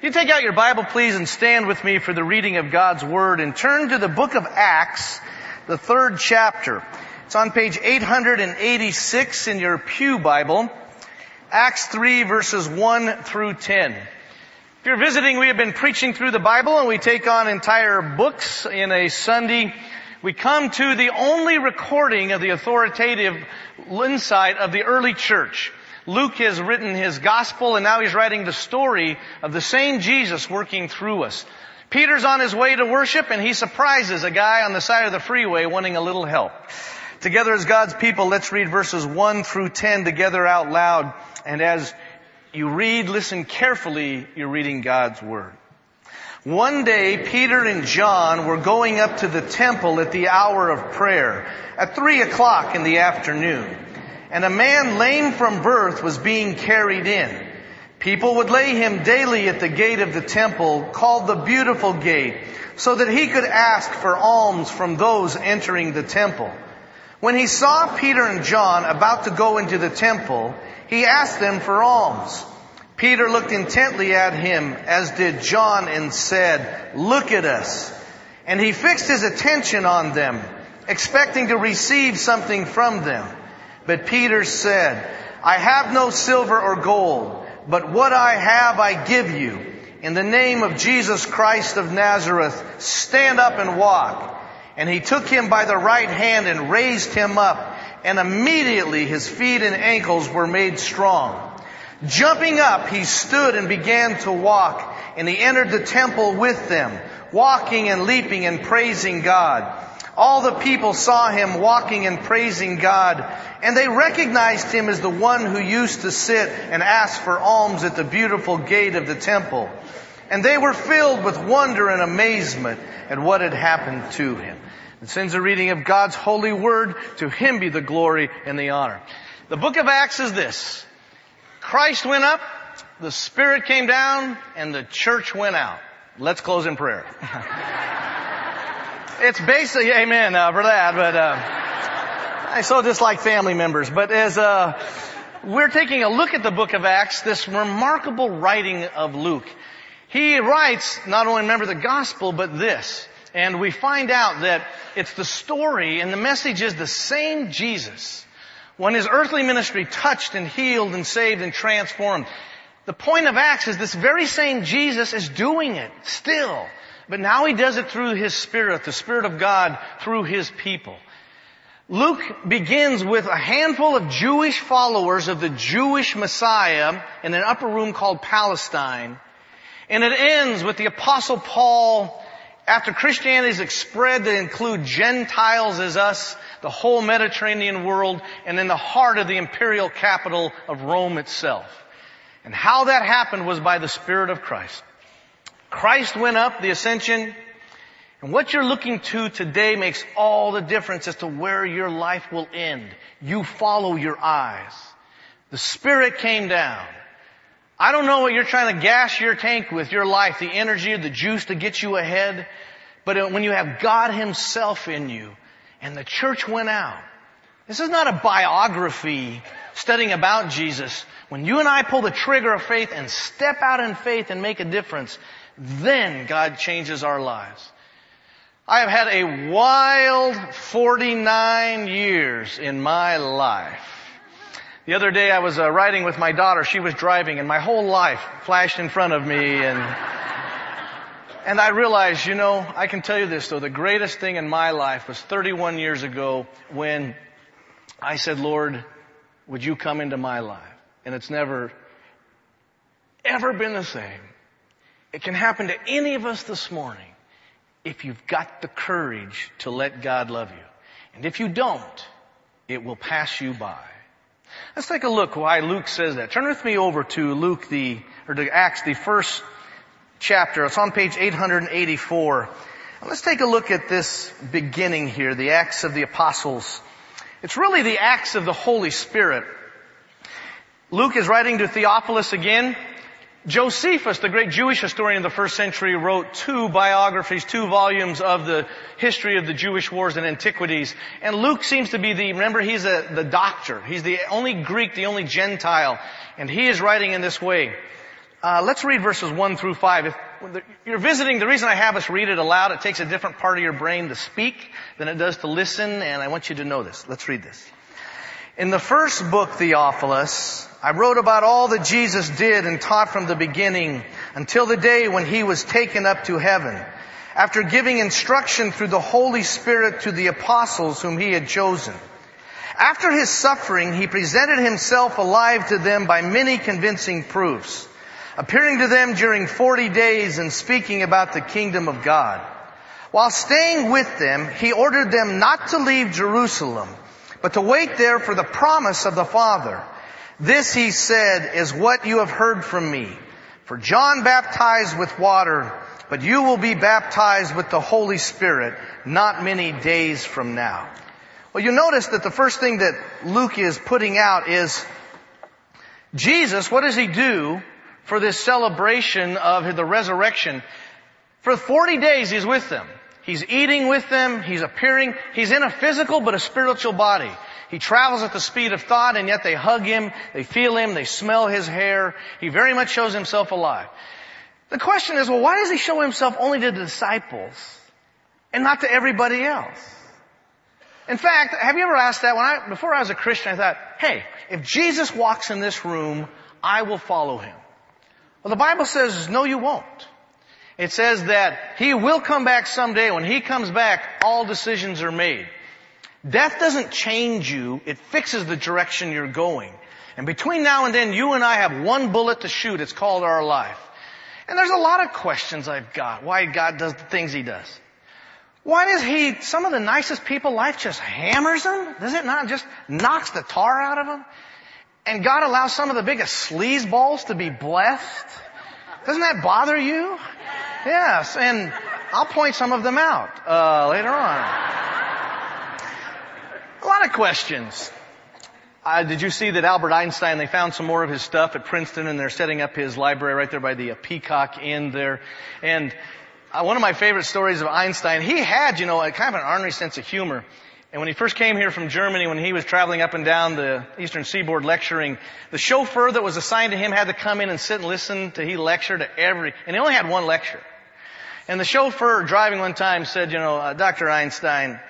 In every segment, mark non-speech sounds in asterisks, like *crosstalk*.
You take out your Bible, please, and stand with me for the reading of God's Word and turn to the book of Acts, the third chapter. It's on page 886 in your Pew Bible. Acts 3 verses 1 through 10. If you're visiting, we have been preaching through the Bible and we take on entire books in a Sunday. We come to the only recording of the authoritative insight of the early church. Luke has written his gospel and now he's writing the story of the same Jesus working through us. Peter's on his way to worship and he surprises a guy on the side of the freeway wanting a little help. Together as God's people, let's read verses 1 through 10 together out loud. And as you read, listen carefully, you're reading God's Word. One day, Peter and John were going up to the temple at the hour of prayer, at three o'clock in the afternoon and a man lame from birth was being carried in. People would lay him daily at the gate of the temple called the beautiful gate so that he could ask for alms from those entering the temple. When he saw Peter and John about to go into the temple, he asked them for alms. Peter looked intently at him, as did John, and said, Look at us. And he fixed his attention on them, expecting to receive something from them. But Peter said, I have no silver or gold, but what I have I give you. In the name of Jesus Christ of Nazareth, stand up and walk. And he took him by the right hand and raised him up, and immediately his feet and ankles were made strong. Jumping up, he stood and began to walk, and he entered the temple with them, walking and leaping and praising God. All the people saw him walking and praising God, and they recognized him as the one who used to sit and ask for alms at the beautiful gate of the temple. And they were filled with wonder and amazement at what had happened to him. And since the reading of God's holy word, to him be the glory and the honor. The book of Acts is this. Christ went up, the Spirit came down, and the church went out. Let's close in prayer. *laughs* it's basically, amen uh, for that, but, uh, I so dislike family members, but as, uh, we're taking a look at the book of Acts, this remarkable writing of Luke. He writes, not only remember the gospel, but this. And we find out that it's the story and the message is the same Jesus. When his earthly ministry touched and healed and saved and transformed. The point of Acts is this very same Jesus is doing it still. But now he does it through his spirit, the spirit of God through his people. Luke begins with a handful of Jewish followers of the Jewish Messiah in an upper room called Palestine. And it ends with the apostle Paul after Christianity is spread to include Gentiles as us, the whole Mediterranean world, and in the heart of the imperial capital of Rome itself. And how that happened was by the Spirit of Christ. Christ went up, the ascension, and what you're looking to today makes all the difference as to where your life will end. You follow your eyes. The Spirit came down. I don't know what you're trying to gas your tank with, your life, the energy, the juice to get you ahead, but when you have God Himself in you, and the church went out, this is not a biography studying about Jesus. When you and I pull the trigger of faith and step out in faith and make a difference, then God changes our lives. I have had a wild 49 years in my life. The other day I was uh, riding with my daughter. She was driving and my whole life flashed in front of me and, and I realized, you know, I can tell you this though, the greatest thing in my life was 31 years ago when I said, Lord, would you come into my life? And it's never, ever been the same. It can happen to any of us this morning if you've got the courage to let God love you. And if you don't, it will pass you by. Let's take a look why Luke says that. Turn with me over to Luke the, or to Acts, the first chapter. It's on page 884. And let's take a look at this beginning here, the Acts of the Apostles. It's really the Acts of the Holy Spirit. Luke is writing to Theophilus again. Josephus, the great Jewish historian of the first century, wrote two biographies, two volumes of the history of the Jewish wars and antiquities. And Luke seems to be the, remember he's a, the doctor. He's the only Greek, the only Gentile. And he is writing in this way. Uh, let's read verses 1 through 5. If you're visiting, the reason I have us read it aloud, it takes a different part of your brain to speak than it does to listen, and I want you to know this. Let's read this. In the first book, Theophilus, I wrote about all that Jesus did and taught from the beginning until the day when he was taken up to heaven, after giving instruction through the Holy Spirit to the apostles whom he had chosen. After his suffering, he presented himself alive to them by many convincing proofs appearing to them during 40 days and speaking about the kingdom of God. While staying with them, he ordered them not to leave Jerusalem, but to wait there for the promise of the Father. This, he said, is what you have heard from me. For John baptized with water, but you will be baptized with the Holy Spirit not many days from now. Well, you notice that the first thing that Luke is putting out is Jesus, what does he do for this celebration of the resurrection. For 40 days he's with them. He's eating with them. He's appearing. He's in a physical but a spiritual body. He travels at the speed of thought and yet they hug him, they feel him, they smell his hair. He very much shows himself alive. The question is, well, why does he show himself only to the disciples and not to everybody else? In fact, have you ever asked that? When I, before I was a Christian, I thought, hey, if Jesus walks in this room, I will follow him. Well, the Bible says, no, you won't. It says that He will come back someday. When He comes back, all decisions are made. Death doesn't change you, it fixes the direction you're going. And between now and then, you and I have one bullet to shoot. It's called our life. And there's a lot of questions I've got. Why God does the things He does. Why does He, some of the nicest people, life just hammers them? Does it not just knocks the tar out of them? and God allows some of the biggest sleazeballs to be blessed? Doesn't that bother you? Yes, and I'll point some of them out uh, later on. Questions. Uh, did you see that Albert Einstein, they found some more of his stuff at Princeton and they're setting up his library right there by the uh, Peacock Inn there. And uh, one of my favorite stories of Einstein, he had, you know, a kind of an ornery sense of humor. And when he first came here from Germany, when he was traveling up and down the eastern seaboard lecturing, the chauffeur that was assigned to him had to come in and sit and listen to he lecture to every, and he only had one lecture. And the chauffeur driving one time said, you know, uh, Dr. Einstein,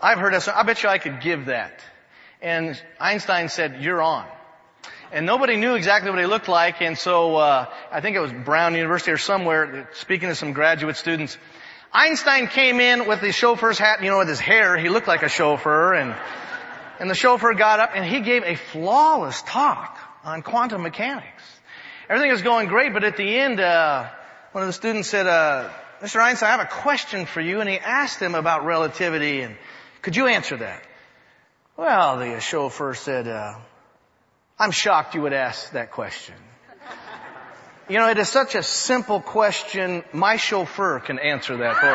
I've heard that, I bet you I could give that. And Einstein said, you're on. And nobody knew exactly what he looked like, and so uh, I think it was Brown University or somewhere, speaking to some graduate students, Einstein came in with his chauffeur's hat, you know, with his hair. He looked like a chauffeur and, and the chauffeur got up and he gave a flawless talk on quantum mechanics. Everything was going great, but at the end, uh, one of the students said, uh, Mr. Einstein, I have a question for you. And he asked him about relativity and could you answer that? Well, the chauffeur said, uh, I'm shocked you would ask that question. You know, it is such a simple question, my chauffeur can answer that for you.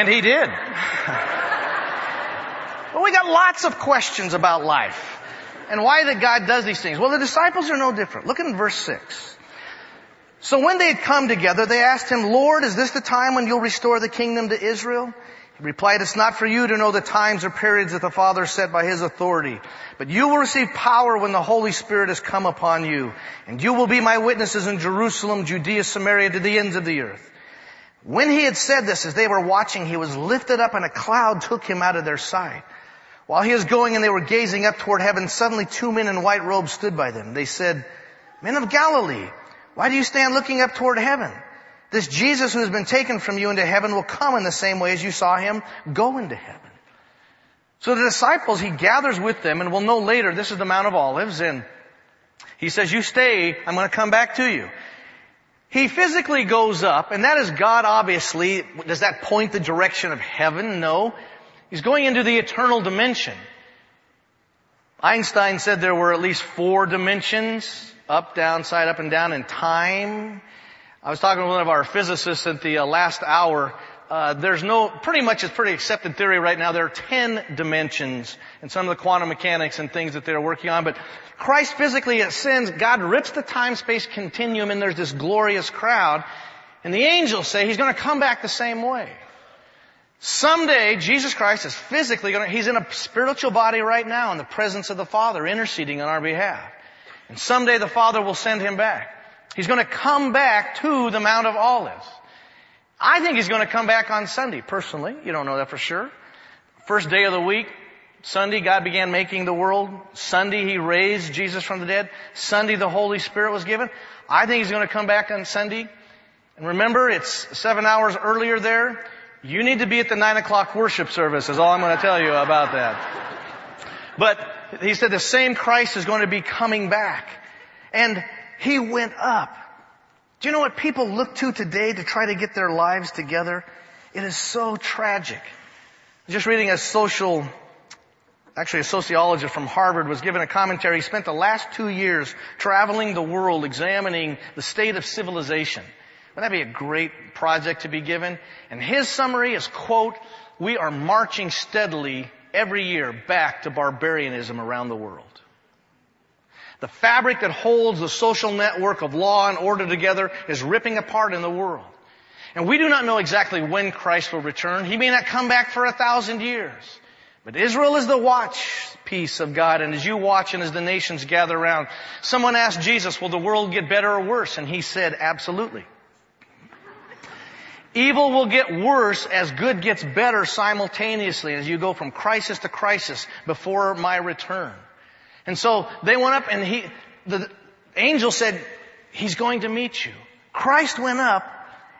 and he did. *laughs* well, we got lots of questions about life. And why that God does these things. Well, the disciples are no different. Look in verse 6. So when they had come together, they asked him, Lord, is this the time when you'll restore the kingdom to Israel? He replied, it's not for you to know the times or periods that the Father set by His authority, but you will receive power when the Holy Spirit has come upon you, and you will be my witnesses in Jerusalem, Judea, Samaria, to the ends of the earth. When he had said this, as they were watching, he was lifted up and a cloud took him out of their sight. While he was going and they were gazing up toward heaven, suddenly two men in white robes stood by them. They said, Men of Galilee, why do you stand looking up toward heaven? This Jesus who has been taken from you into heaven will come in the same way as you saw him go into heaven. So the disciples, he gathers with them and we'll know later, this is the Mount of Olives and he says, you stay, I'm going to come back to you. He physically goes up and that is God obviously. Does that point the direction of heaven? No. He's going into the eternal dimension. Einstein said there were at least four dimensions, up, down, side, up and down in time. I was talking to one of our physicists at the uh, last hour. Uh, there's no, pretty much it's pretty accepted theory right now. There are 10 dimensions in some of the quantum mechanics and things that they're working on. But Christ physically ascends. God rips the time-space continuum and there's this glorious crowd. And the angels say he's going to come back the same way. Someday, Jesus Christ is physically going to, he's in a spiritual body right now in the presence of the Father interceding on our behalf. And someday the Father will send him back. He's going to come back to the Mount of Olives. I think he's going to come back on Sunday, personally. You don't know that for sure. First day of the week, Sunday, God began making the world. Sunday, He raised Jesus from the dead. Sunday, the Holy Spirit was given. I think He's going to come back on Sunday. And remember, it's seven hours earlier there. You need to be at the nine o'clock worship service is all I'm going to tell you about that. But He said the same Christ is going to be coming back. And He went up. Do you know what people look to today to try to get their lives together? It is so tragic. Just reading a social actually a sociologist from Harvard was given a commentary. He spent the last two years traveling the world examining the state of civilization. Wouldn't that be a great project to be given? And his summary is, quote, we are marching steadily every year back to barbarianism around the world. The fabric that holds the social network of law and order together is ripping apart in the world. And we do not know exactly when Christ will return. He may not come back for a thousand years. But Israel is the watch piece of God, and as you watch and as the nations gather around, someone asked Jesus, will the world get better or worse? And he said, absolutely. Evil will get worse as good gets better simultaneously as you go from crisis to crisis before my return. And so they went up and he, the angel said, he's going to meet you. Christ went up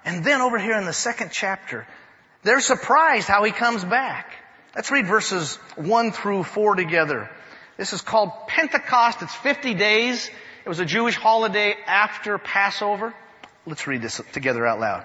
and then over here in the second chapter, they're surprised how he comes back. Let's read verses 1 through 4 together. This is called Pentecost. It's 50 days. It was a Jewish holiday after Passover. Let's read this together out loud.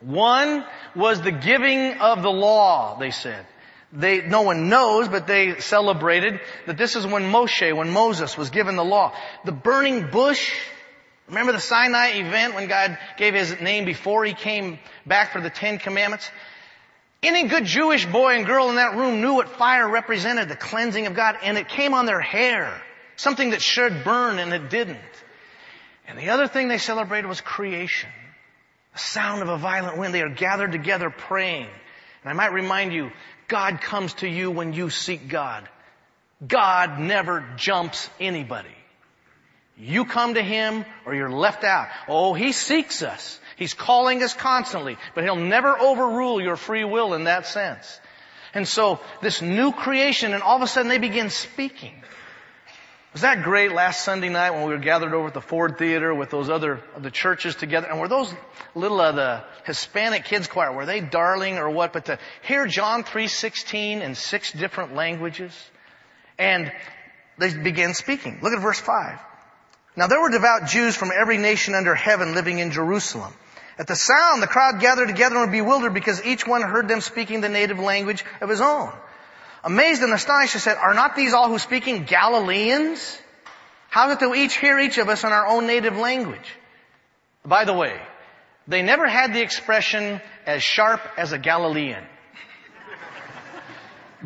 One was the giving of the law, they said. They, no one knows, but they celebrated that this is when Moshe, when Moses was given the law. The burning bush, remember the Sinai event when God gave his name before he came back for the Ten Commandments? Any good Jewish boy and girl in that room knew what fire represented, the cleansing of God, and it came on their hair. Something that should burn and it didn't. And the other thing they celebrated was creation. The sound of a violent wind. They are gathered together praying. And I might remind you, God comes to you when you seek God. God never jumps anybody. You come to Him or you're left out. Oh, He seeks us. He's calling us constantly, but He'll never overrule your free will in that sense. And so this new creation and all of a sudden they begin speaking. Was that great last Sunday night when we were gathered over at the Ford Theater with those other, the churches together? And were those little, uh, the Hispanic kids choir, were they darling or what? But to hear John 3.16 in six different languages and they began speaking. Look at verse 5. Now there were devout Jews from every nation under heaven living in Jerusalem. At the sound, the crowd gathered together and were bewildered because each one heard them speaking the native language of his own. Amazed and astonished, they said, are not these all who speaking Galileans? How that they each hear each of us in our own native language? By the way, they never had the expression as sharp as a Galilean.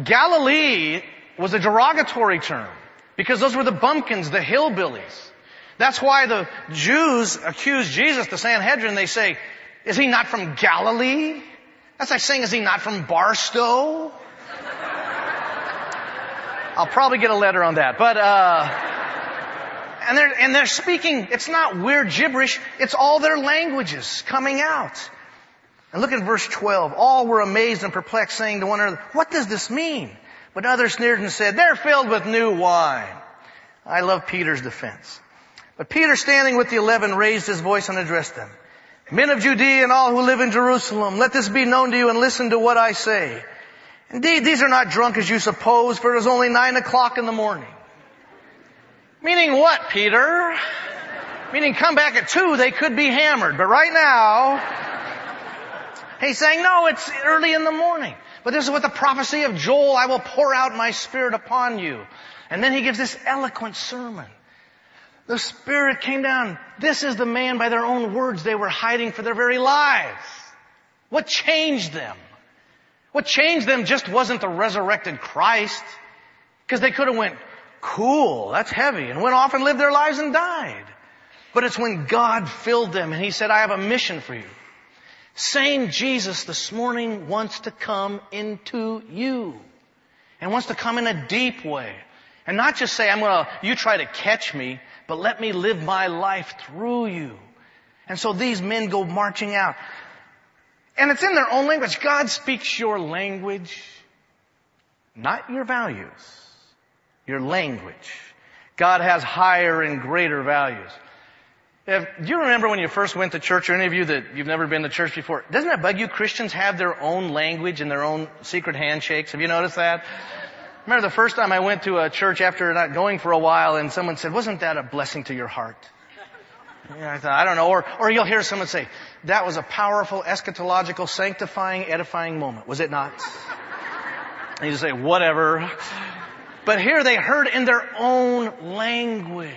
Galilee was a derogatory term because those were the bumpkins, the hillbillies. That's why the Jews accuse Jesus, the Sanhedrin, they say, is he not from Galilee? That's like saying, is he not from Barstow? I'll probably get a letter on that, but, uh, and they're, and they're speaking, it's not weird gibberish, it's all their languages coming out. And look at verse 12. All were amazed and perplexed, saying to one another, what does this mean? But others sneered and said, they're filled with new wine. I love Peter's defense. But Peter standing with the eleven raised his voice and addressed them. Men of Judea and all who live in Jerusalem, let this be known to you and listen to what I say. Indeed, these are not drunk as you suppose, for it is only nine o'clock in the morning. Meaning what, Peter? Meaning come back at two, they could be hammered. But right now, he's saying, no, it's early in the morning. But this is what the prophecy of Joel, I will pour out my spirit upon you. And then he gives this eloquent sermon. The Spirit came down. This is the man by their own words they were hiding for their very lives. What changed them? What changed them just wasn't the resurrected Christ. Because they could have went, cool, that's heavy, and went off and lived their lives and died. But it's when God filled them and He said, I have a mission for you. Same Jesus this morning wants to come into you and wants to come in a deep way and not just say, I'm gonna, you try to catch me, but let me live my life through you. And so these men go marching out. And it's in their own language. God speaks your language, not your values, your language. God has higher and greater values. If, do you remember when you first went to church, or any of you that you've never been to church before, doesn't that bug you? Christians have their own language and their own secret handshakes. Have you noticed that? remember the first time I went to a church after not going for a while and someone said, wasn't that a blessing to your heart? Thought, uh, I don't know. Or, or you'll hear someone say, that was a powerful, eschatological, sanctifying, edifying moment. Was it not? And you just say, whatever. But here they heard in their own language.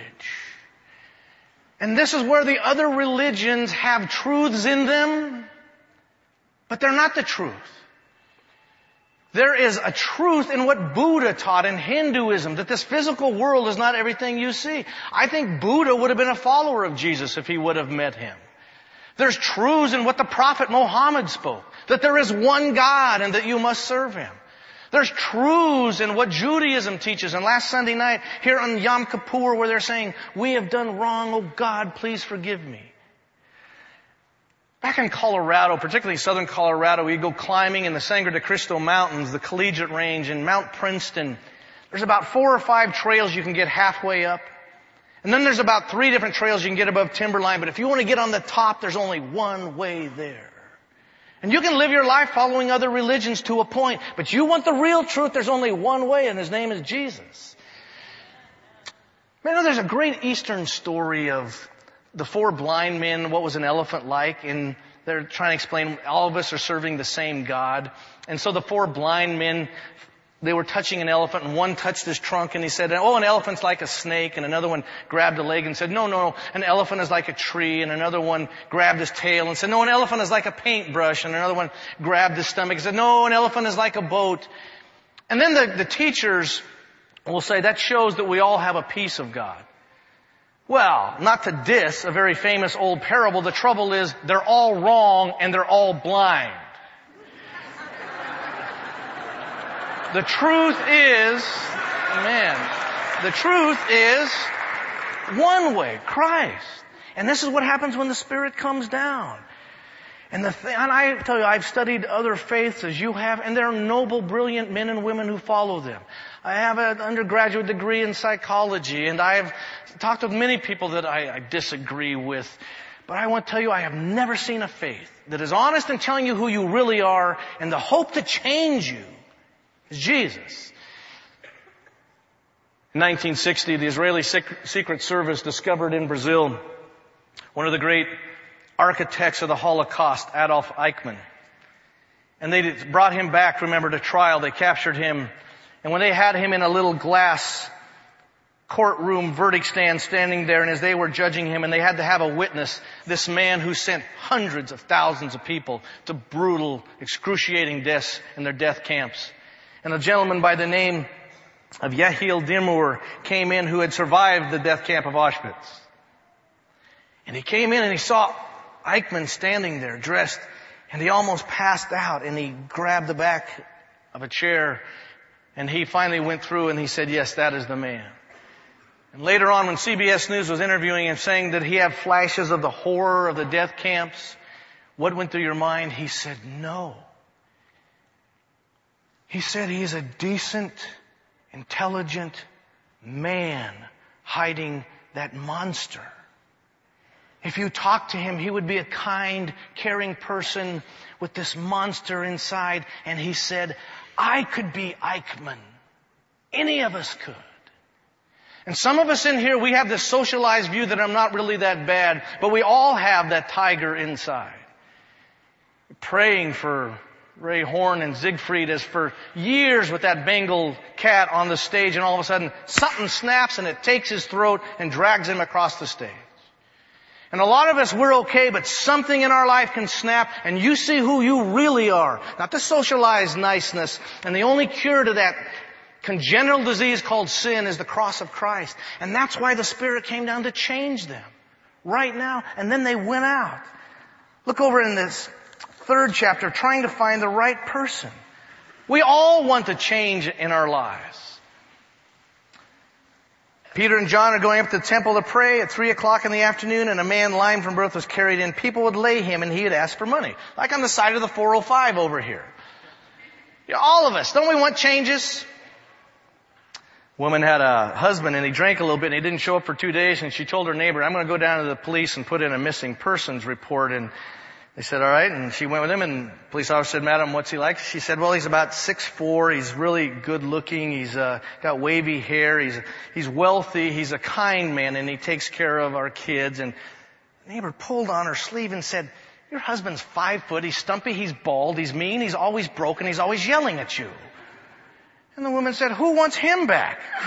And this is where the other religions have truths in them, but they're not the truth. There is a truth in what Buddha taught in Hinduism, that this physical world is not everything you see. I think Buddha would have been a follower of Jesus if he would have met him. There's truths in what the Prophet Muhammad spoke, that there is one God and that you must serve him. There's truths in what Judaism teaches. And last Sunday night, here on Yom Kippur, where they're saying, we have done wrong, oh God, please forgive me. Back in Colorado, particularly southern Colorado, we go climbing in the Sangre de Cristo Mountains, the Collegiate Range, in Mount Princeton. There's about four or five trails you can get halfway up. And then there's about three different trails you can get above timberline, but if you want to get on the top, there's only one way there. And you can live your life following other religions to a point, but you want the real truth, there's only one way, and his name is Jesus. Man, there's a great Eastern story of the four blind men, what was an elephant like? And they're trying to explain all of us are serving the same God. And so the four blind men, they were touching an elephant and one touched his trunk and he said, oh, an elephant's like a snake. And another one grabbed a leg and said, no, no, an elephant is like a tree. And another one grabbed his tail and said, no, an elephant is like a paintbrush. And another one grabbed his stomach and said, no, an elephant is like a boat. And then the, the teachers will say that shows that we all have a piece of God. Well, not to diss a very famous old parable, the trouble is they're all wrong and they're all blind. The truth is, man, the truth is one way, Christ. And this is what happens when the Spirit comes down. And the thing, and I tell you, I've studied other faiths as you have, and there are noble, brilliant men and women who follow them. I have an undergraduate degree in psychology, and I have talked with many people that I, I disagree with. But I want to tell you, I have never seen a faith that is honest in telling you who you really are, and the hope to change you is Jesus. In 1960, the Israeli Secret Service discovered in Brazil one of the great architects of the Holocaust, Adolf Eichmann. And they brought him back, remember, to trial. They captured him. And when they had him in a little glass courtroom verdict stand standing there, and as they were judging him, and they had to have a witness, this man who sent hundreds of thousands of people to brutal, excruciating deaths in their death camps. And a gentleman by the name of Yehiel Dinur came in who had survived the death camp of Auschwitz. And he came in and he saw Eichmann standing there dressed and he almost passed out and he grabbed the back of a chair and he finally went through and he said, yes, that is the man. And later on when CBS News was interviewing him saying that he had flashes of the horror of the death camps, what went through your mind? He said, no. He said he's a decent, intelligent man hiding that monster. If you talk to him, he would be a kind, caring person with this monster inside. And he said, I could be Eichmann. Any of us could. And some of us in here, we have this socialized view that I'm not really that bad, but we all have that tiger inside. Praying for Roy Horn and Siegfried as for years with that Bengal cat on the stage and all of a sudden something snaps and it takes his throat and drags him across the stage. And a lot of us, we're okay, but something in our life can snap and you see who you really are. Not the socialized niceness. And the only cure to that congenital disease called sin is the cross of Christ. And that's why the Spirit came down to change them. Right now. And then they went out. Look over in this third chapter, trying to find the right person. We all want to change in our lives. Peter and John are going up to the temple to pray at three o'clock in the afternoon and a man lame from birth was carried in. People would lay him and he would ask for money. Like on the side of the 405 over here. All of us, don't we want changes? Woman had a husband and he drank a little bit and he didn't show up for two days and she told her neighbor, I'm going to go down to the police and put in a missing persons report and they said, all right. And she went with him and police officer said, madam, what's he like? She said, well, he's about six four. He's really good looking. He's, uh, got wavy hair. He's, he's wealthy. He's a kind man and he takes care of our kids. And neighbor pulled on her sleeve and said, your husband's five foot. He's stumpy. He's bald. He's mean. He's always broken. He's always yelling at you. And the woman said, who wants him back? *laughs*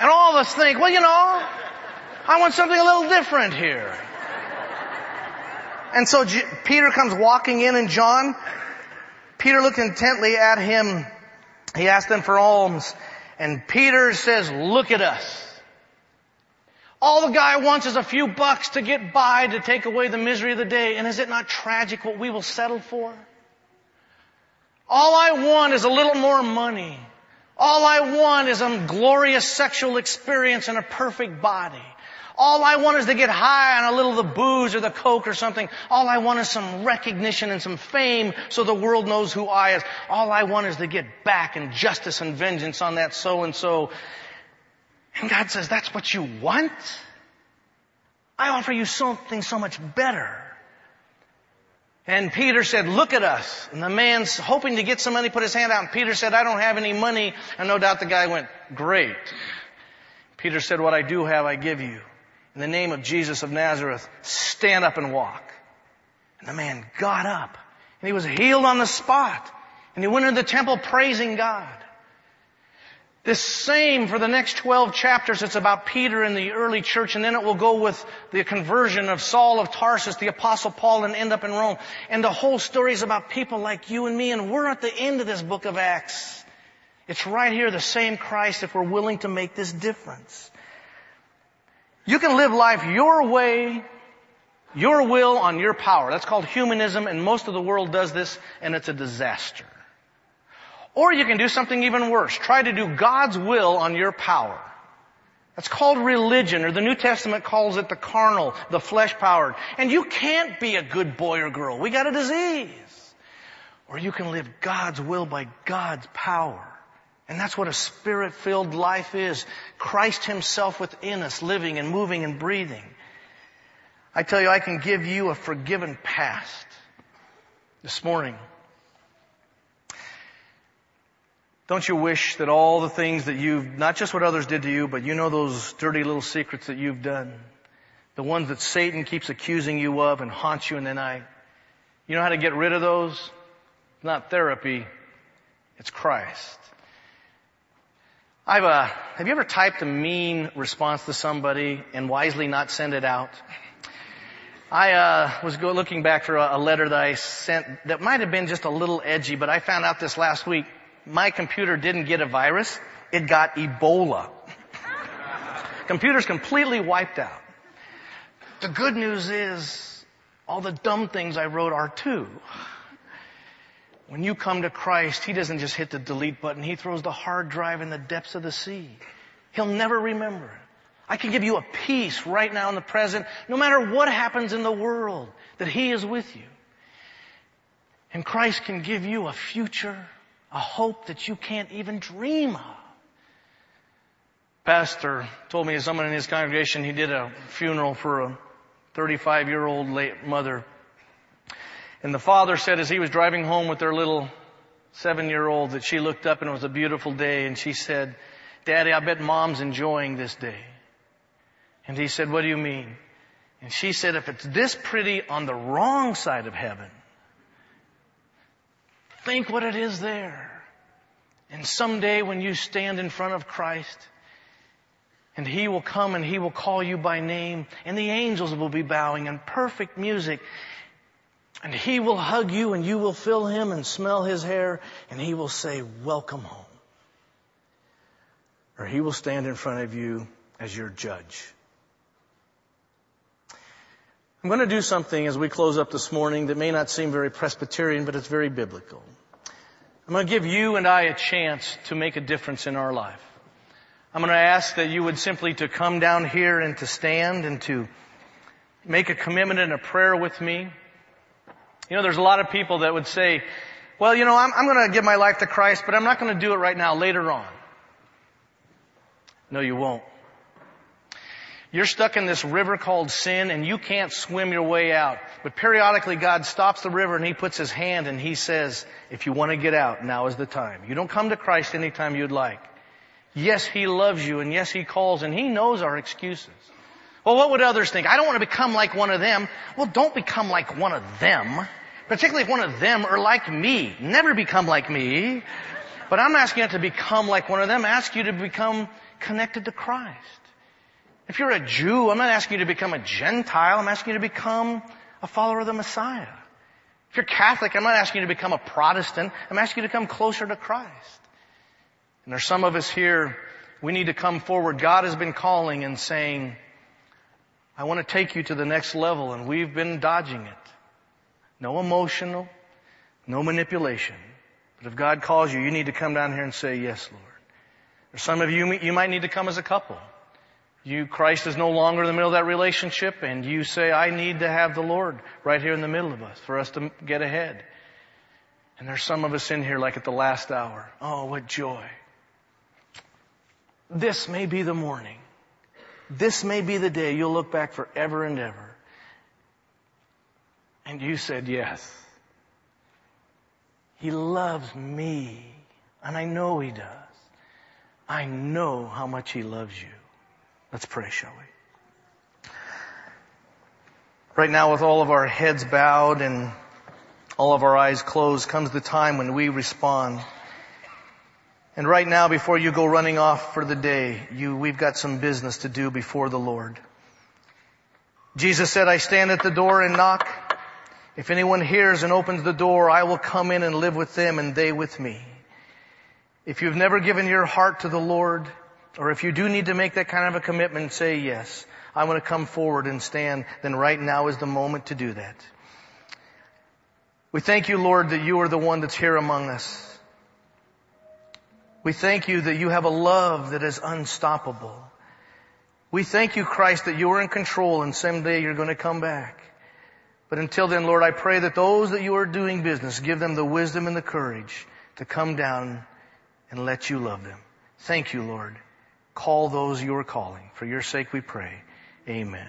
and all of us think, well, you know, I want something a little different here. And so J- Peter comes walking in and John, Peter looked intently at him. He asked them for alms. And Peter says, look at us. All the guy wants is a few bucks to get by to take away the misery of the day. And is it not tragic what we will settle for? All I want is a little more money. All I want is a glorious sexual experience and a perfect body. All I want is to get high on a little of the booze or the coke or something. All I want is some recognition and some fame so the world knows who I is. All I want is to get back and justice and vengeance on that so and so. And God says, that's what you want? I offer you something so much better. And Peter said, look at us. And the man's hoping to get some money, put his hand out. And Peter said, I don't have any money. And no doubt the guy went, great. Peter said, what I do have, I give you in the name of Jesus of Nazareth, stand up and walk. And the man got up and he was healed on the spot. And he went into the temple praising God. This same for the next 12 chapters, it's about Peter and the early church, and then it will go with the conversion of Saul of Tarsus, the apostle Paul, and end up in Rome. And the whole story is about people like you and me, and we're at the end of this book of Acts. It's right here, the same Christ, if we're willing to make this difference. You can live life your way, your will on your power. That's called humanism and most of the world does this and it's a disaster. Or you can do something even worse. Try to do God's will on your power. That's called religion, or the New Testament calls it the carnal, the flesh powered. And you can't be a good boy or girl. We got a disease. Or you can live God's will by God's power. And that's what a spirit-filled life is. Christ himself within us, living and moving and breathing. I tell you, I can give you a forgiven past this morning. Don't you wish that all the things that you've, not just what others did to you, but you know those dirty little secrets that you've done, the ones that Satan keeps accusing you of and haunts you in the night, you know how to get rid of those? Not therapy, it's Christ. I've, uh, have you ever typed a mean response to somebody and wisely not send it out? I uh, was go- looking back for a, a letter that I sent that might have been just a little edgy, but I found out this last week my computer didn't get a virus; it got Ebola. *laughs* Computer's completely wiped out. The good news is all the dumb things I wrote are too. When you come to Christ, He doesn't just hit the delete button. He throws the hard drive in the depths of the sea. He'll never remember it. I can give you a peace right now in the present, no matter what happens in the world, that He is with you. And Christ can give you a future, a hope that you can't even dream of. Pastor told me someone in his congregation, he did a funeral for a 35 year old late mother and the father said as he was driving home with their little seven year old that she looked up and it was a beautiful day and she said, Daddy, I bet mom's enjoying this day. And he said, what do you mean? And she said, if it's this pretty on the wrong side of heaven, think what it is there. And someday when you stand in front of Christ, and He will come and He will call you by name, and the angels will be bowing in perfect music, and He will hug you and you will feel Him and smell His hair, and He will say, welcome home. Or He will stand in front of you as your judge. I'm going to do something as we close up this morning that may not seem very Presbyterian, but it's very biblical. I'm going to give you and I a chance to make a difference in our life. I'm going to ask that you would simply to come down here and to stand and to make a commitment and a prayer with me. You know, there's a lot of people that would say, well, you know, I'm, I'm going to give my life to Christ, but I'm not going to do it right now, later on. No, you won't. You're stuck in this river called sin and you can't swim your way out. But periodically God stops the river and He puts His hand and He says, if you want to get out, now is the time. You don't come to Christ anytime you'd like. Yes, He loves you and yes, He calls and He knows our excuses. Well, what would others think? I don't want to become like one of them. Well, don't become like one of them. Particularly if one of them are like me. Never become like me. But I'm asking you not to become like one of them. I ask you to become connected to Christ. If you're a Jew, I'm not asking you to become a Gentile. I'm asking you to become a follower of the Messiah. If you're Catholic, I'm not asking you to become a Protestant. I'm asking you to come closer to Christ. And there's some of us here, we need to come forward. God has been calling and saying, I want to take you to the next level and we've been dodging it. No emotional, no manipulation. But if God calls you, you need to come down here and say, yes, Lord. There's some of you, you might need to come as a couple. You, Christ is no longer in the middle of that relationship and you say, I need to have the Lord right here in the middle of us for us to get ahead. And there's some of us in here like at the last hour. Oh, what joy. This may be the morning. This may be the day you'll look back forever and ever. And you said yes. He loves me. And I know He does. I know how much He loves you. Let's pray, shall we? Right now, with all of our heads bowed and all of our eyes closed, comes the time when we respond. And right now, before you go running off for the day, you, we've got some business to do before the Lord. Jesus said, I stand at the door and knock. If anyone hears and opens the door, I will come in and live with them and they with me. If you've never given your heart to the Lord, or if you do need to make that kind of a commitment, say yes. I want to come forward and stand. Then right now is the moment to do that. We thank you, Lord, that you are the one that's here among us. We thank you that you have a love that is unstoppable. We thank you, Christ, that you are in control and someday you're going to come back. But until then, Lord, I pray that those that you are doing business, give them the wisdom and the courage to come down and let you love them. Thank you, Lord. Call those you are calling. For your sake we pray. Amen.